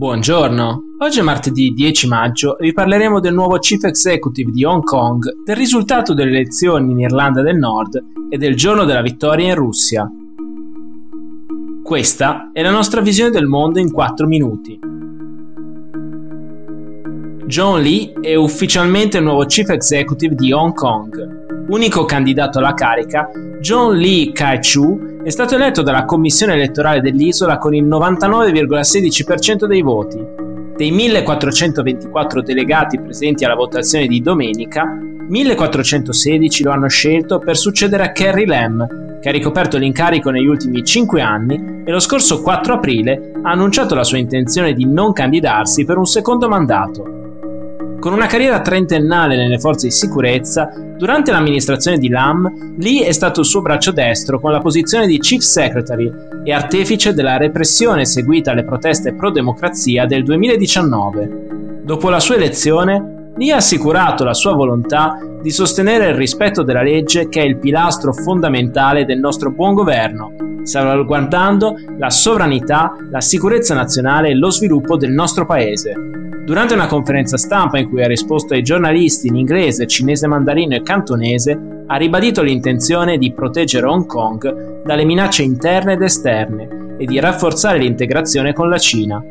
Buongiorno, oggi è martedì 10 maggio e vi parleremo del nuovo Chief Executive di Hong Kong, del risultato delle elezioni in Irlanda del Nord e del giorno della vittoria in Russia. Questa è la nostra visione del mondo in 4 minuti. John Lee è ufficialmente il nuovo Chief Executive di Hong Kong. Unico candidato alla carica, John Lee Kai-chu è stato eletto dalla commissione elettorale dell'isola con il 99,16% dei voti. Dei 1424 delegati presenti alla votazione di domenica, 1416 lo hanno scelto per succedere a Carrie Lam, che ha ricoperto l'incarico negli ultimi 5 anni e lo scorso 4 aprile ha annunciato la sua intenzione di non candidarsi per un secondo mandato. Con una carriera trentennale nelle forze di sicurezza, durante l'amministrazione di Lam, Lee è stato il suo braccio destro con la posizione di Chief Secretary e artefice della repressione seguita alle proteste pro-democrazia del 2019. Dopo la sua elezione, Lee ha assicurato la sua volontà di sostenere il rispetto della legge che è il pilastro fondamentale del nostro buon governo, salvaguardando la sovranità, la sicurezza nazionale e lo sviluppo del nostro paese. Durante una conferenza stampa in cui ha risposto ai giornalisti in inglese, cinese mandarino e cantonese, ha ribadito l'intenzione di proteggere Hong Kong dalle minacce interne ed esterne e di rafforzare l'integrazione con la Cina.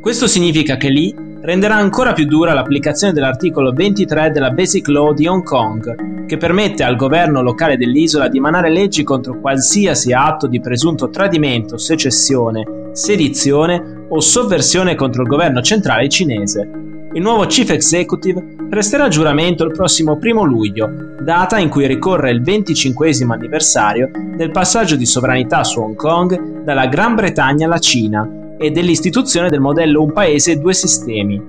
Questo significa che lì renderà ancora più dura l'applicazione dell'articolo 23 della Basic Law di Hong Kong, che permette al governo locale dell'isola di emanare leggi contro qualsiasi atto di presunto tradimento, secessione, sedizione o sovversione contro il governo centrale cinese. Il nuovo Chief Executive presterà giuramento il prossimo 1 luglio, data in cui ricorre il 25 anniversario del passaggio di sovranità su Hong Kong dalla Gran Bretagna alla Cina e dell'istituzione del modello Un paese due sistemi.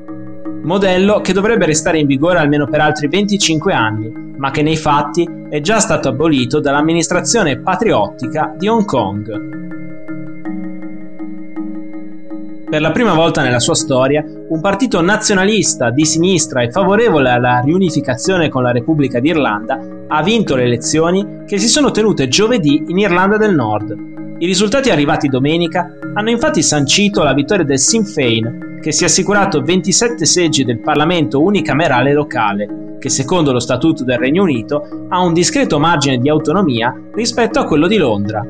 Modello che dovrebbe restare in vigore almeno per altri 25 anni, ma che nei fatti è già stato abolito dall'amministrazione patriottica di Hong Kong. Per la prima volta nella sua storia, un partito nazionalista di sinistra e favorevole alla riunificazione con la Repubblica d'Irlanda ha vinto le elezioni che si sono tenute giovedì in Irlanda del Nord. I risultati arrivati domenica hanno infatti sancito la vittoria del Sinn Féin, che si è assicurato 27 seggi del Parlamento unicamerale locale, che secondo lo Statuto del Regno Unito ha un discreto margine di autonomia rispetto a quello di Londra.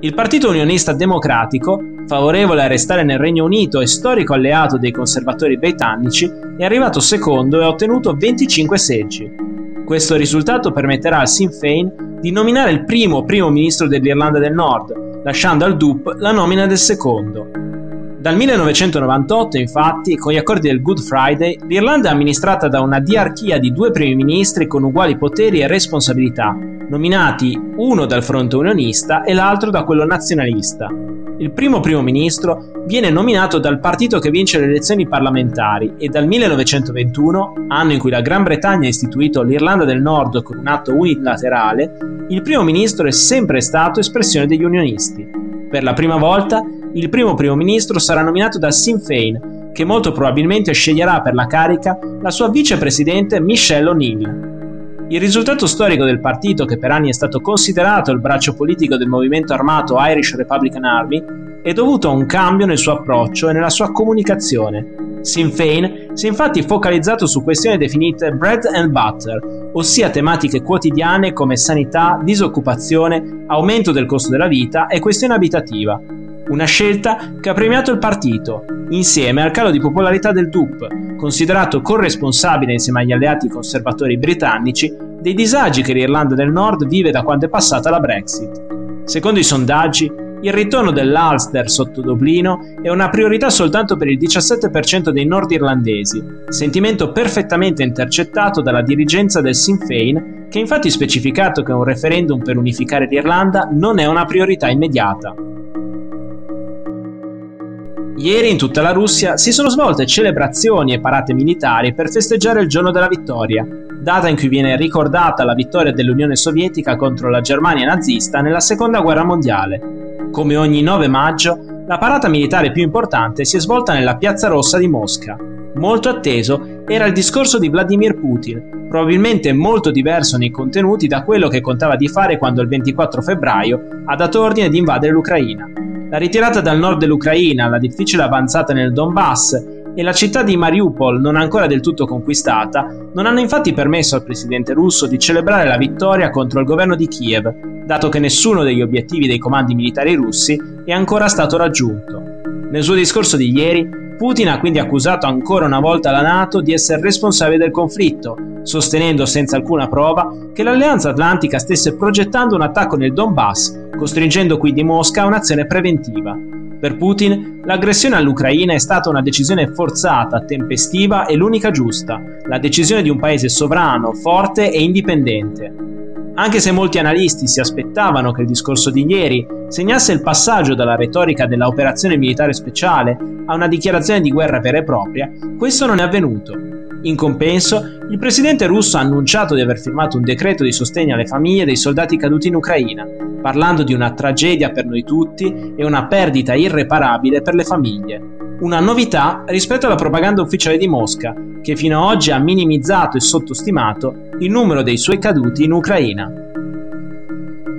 Il Partito Unionista Democratico favorevole a restare nel Regno Unito e storico alleato dei conservatori britannici, è arrivato secondo e ha ottenuto 25 seggi. Questo risultato permetterà al Sinn Féin di nominare il primo primo ministro dell'Irlanda del Nord, lasciando al DUP la nomina del secondo. Dal 1998, infatti, con gli accordi del Good Friday, l'Irlanda è amministrata da una diarchia di due primi ministri con uguali poteri e responsabilità, nominati uno dal fronte unionista e l'altro da quello nazionalista. Il primo primo ministro viene nominato dal partito che vince le elezioni parlamentari e dal 1921, anno in cui la Gran Bretagna ha istituito l'Irlanda del Nord con un atto unilaterale, il primo ministro è sempre stato espressione degli unionisti. Per la prima volta, il primo primo ministro sarà nominato da Sinn Féin, che molto probabilmente sceglierà per la carica la sua vicepresidente Michelle O'Neill. Il risultato storico del partito, che per anni è stato considerato il braccio politico del movimento armato Irish Republican Army, è dovuto a un cambio nel suo approccio e nella sua comunicazione. Sinn Féin si è infatti focalizzato su questioni definite bread and butter, ossia tematiche quotidiane come sanità, disoccupazione, aumento del costo della vita e questione abitativa. Una scelta che ha premiato il partito, insieme al calo di popolarità del DUP, considerato corresponsabile insieme agli alleati conservatori britannici dei disagi che l'Irlanda del Nord vive da quando è passata la Brexit. Secondo i sondaggi, il ritorno dell'Ulster sotto Dublino è una priorità soltanto per il 17% dei nordirlandesi, sentimento perfettamente intercettato dalla dirigenza del Sinn Féin, che ha infatti specificato che un referendum per unificare l'Irlanda non è una priorità immediata. Ieri in tutta la Russia si sono svolte celebrazioni e parate militari per festeggiare il giorno della vittoria, data in cui viene ricordata la vittoria dell'Unione Sovietica contro la Germania nazista nella Seconda Guerra Mondiale. Come ogni 9 maggio, la parata militare più importante si è svolta nella Piazza Rossa di Mosca. Molto atteso era il discorso di Vladimir Putin, probabilmente molto diverso nei contenuti da quello che contava di fare quando il 24 febbraio ha dato ordine di invadere l'Ucraina. La ritirata dal nord dell'Ucraina, la difficile avanzata nel Donbass e la città di Mariupol, non ancora del tutto conquistata, non hanno infatti permesso al presidente russo di celebrare la vittoria contro il governo di Kiev, dato che nessuno degli obiettivi dei comandi militari russi è ancora stato raggiunto. Nel suo discorso di ieri, Putin ha quindi accusato ancora una volta la Nato di essere responsabile del conflitto, sostenendo senza alcuna prova che l'Alleanza Atlantica stesse progettando un attacco nel Donbass, costringendo quindi Mosca a un'azione preventiva. Per Putin, l'aggressione all'Ucraina è stata una decisione forzata, tempestiva e l'unica giusta, la decisione di un paese sovrano, forte e indipendente. Anche se molti analisti si aspettavano che il discorso di ieri segnasse il passaggio dalla retorica della operazione militare speciale a una dichiarazione di guerra vera e propria, questo non è avvenuto. In compenso, il presidente russo ha annunciato di aver firmato un decreto di sostegno alle famiglie dei soldati caduti in Ucraina, parlando di una tragedia per noi tutti e una perdita irreparabile per le famiglie. Una novità rispetto alla propaganda ufficiale di Mosca, che fino ad oggi ha minimizzato e sottostimato il numero dei suoi caduti in Ucraina.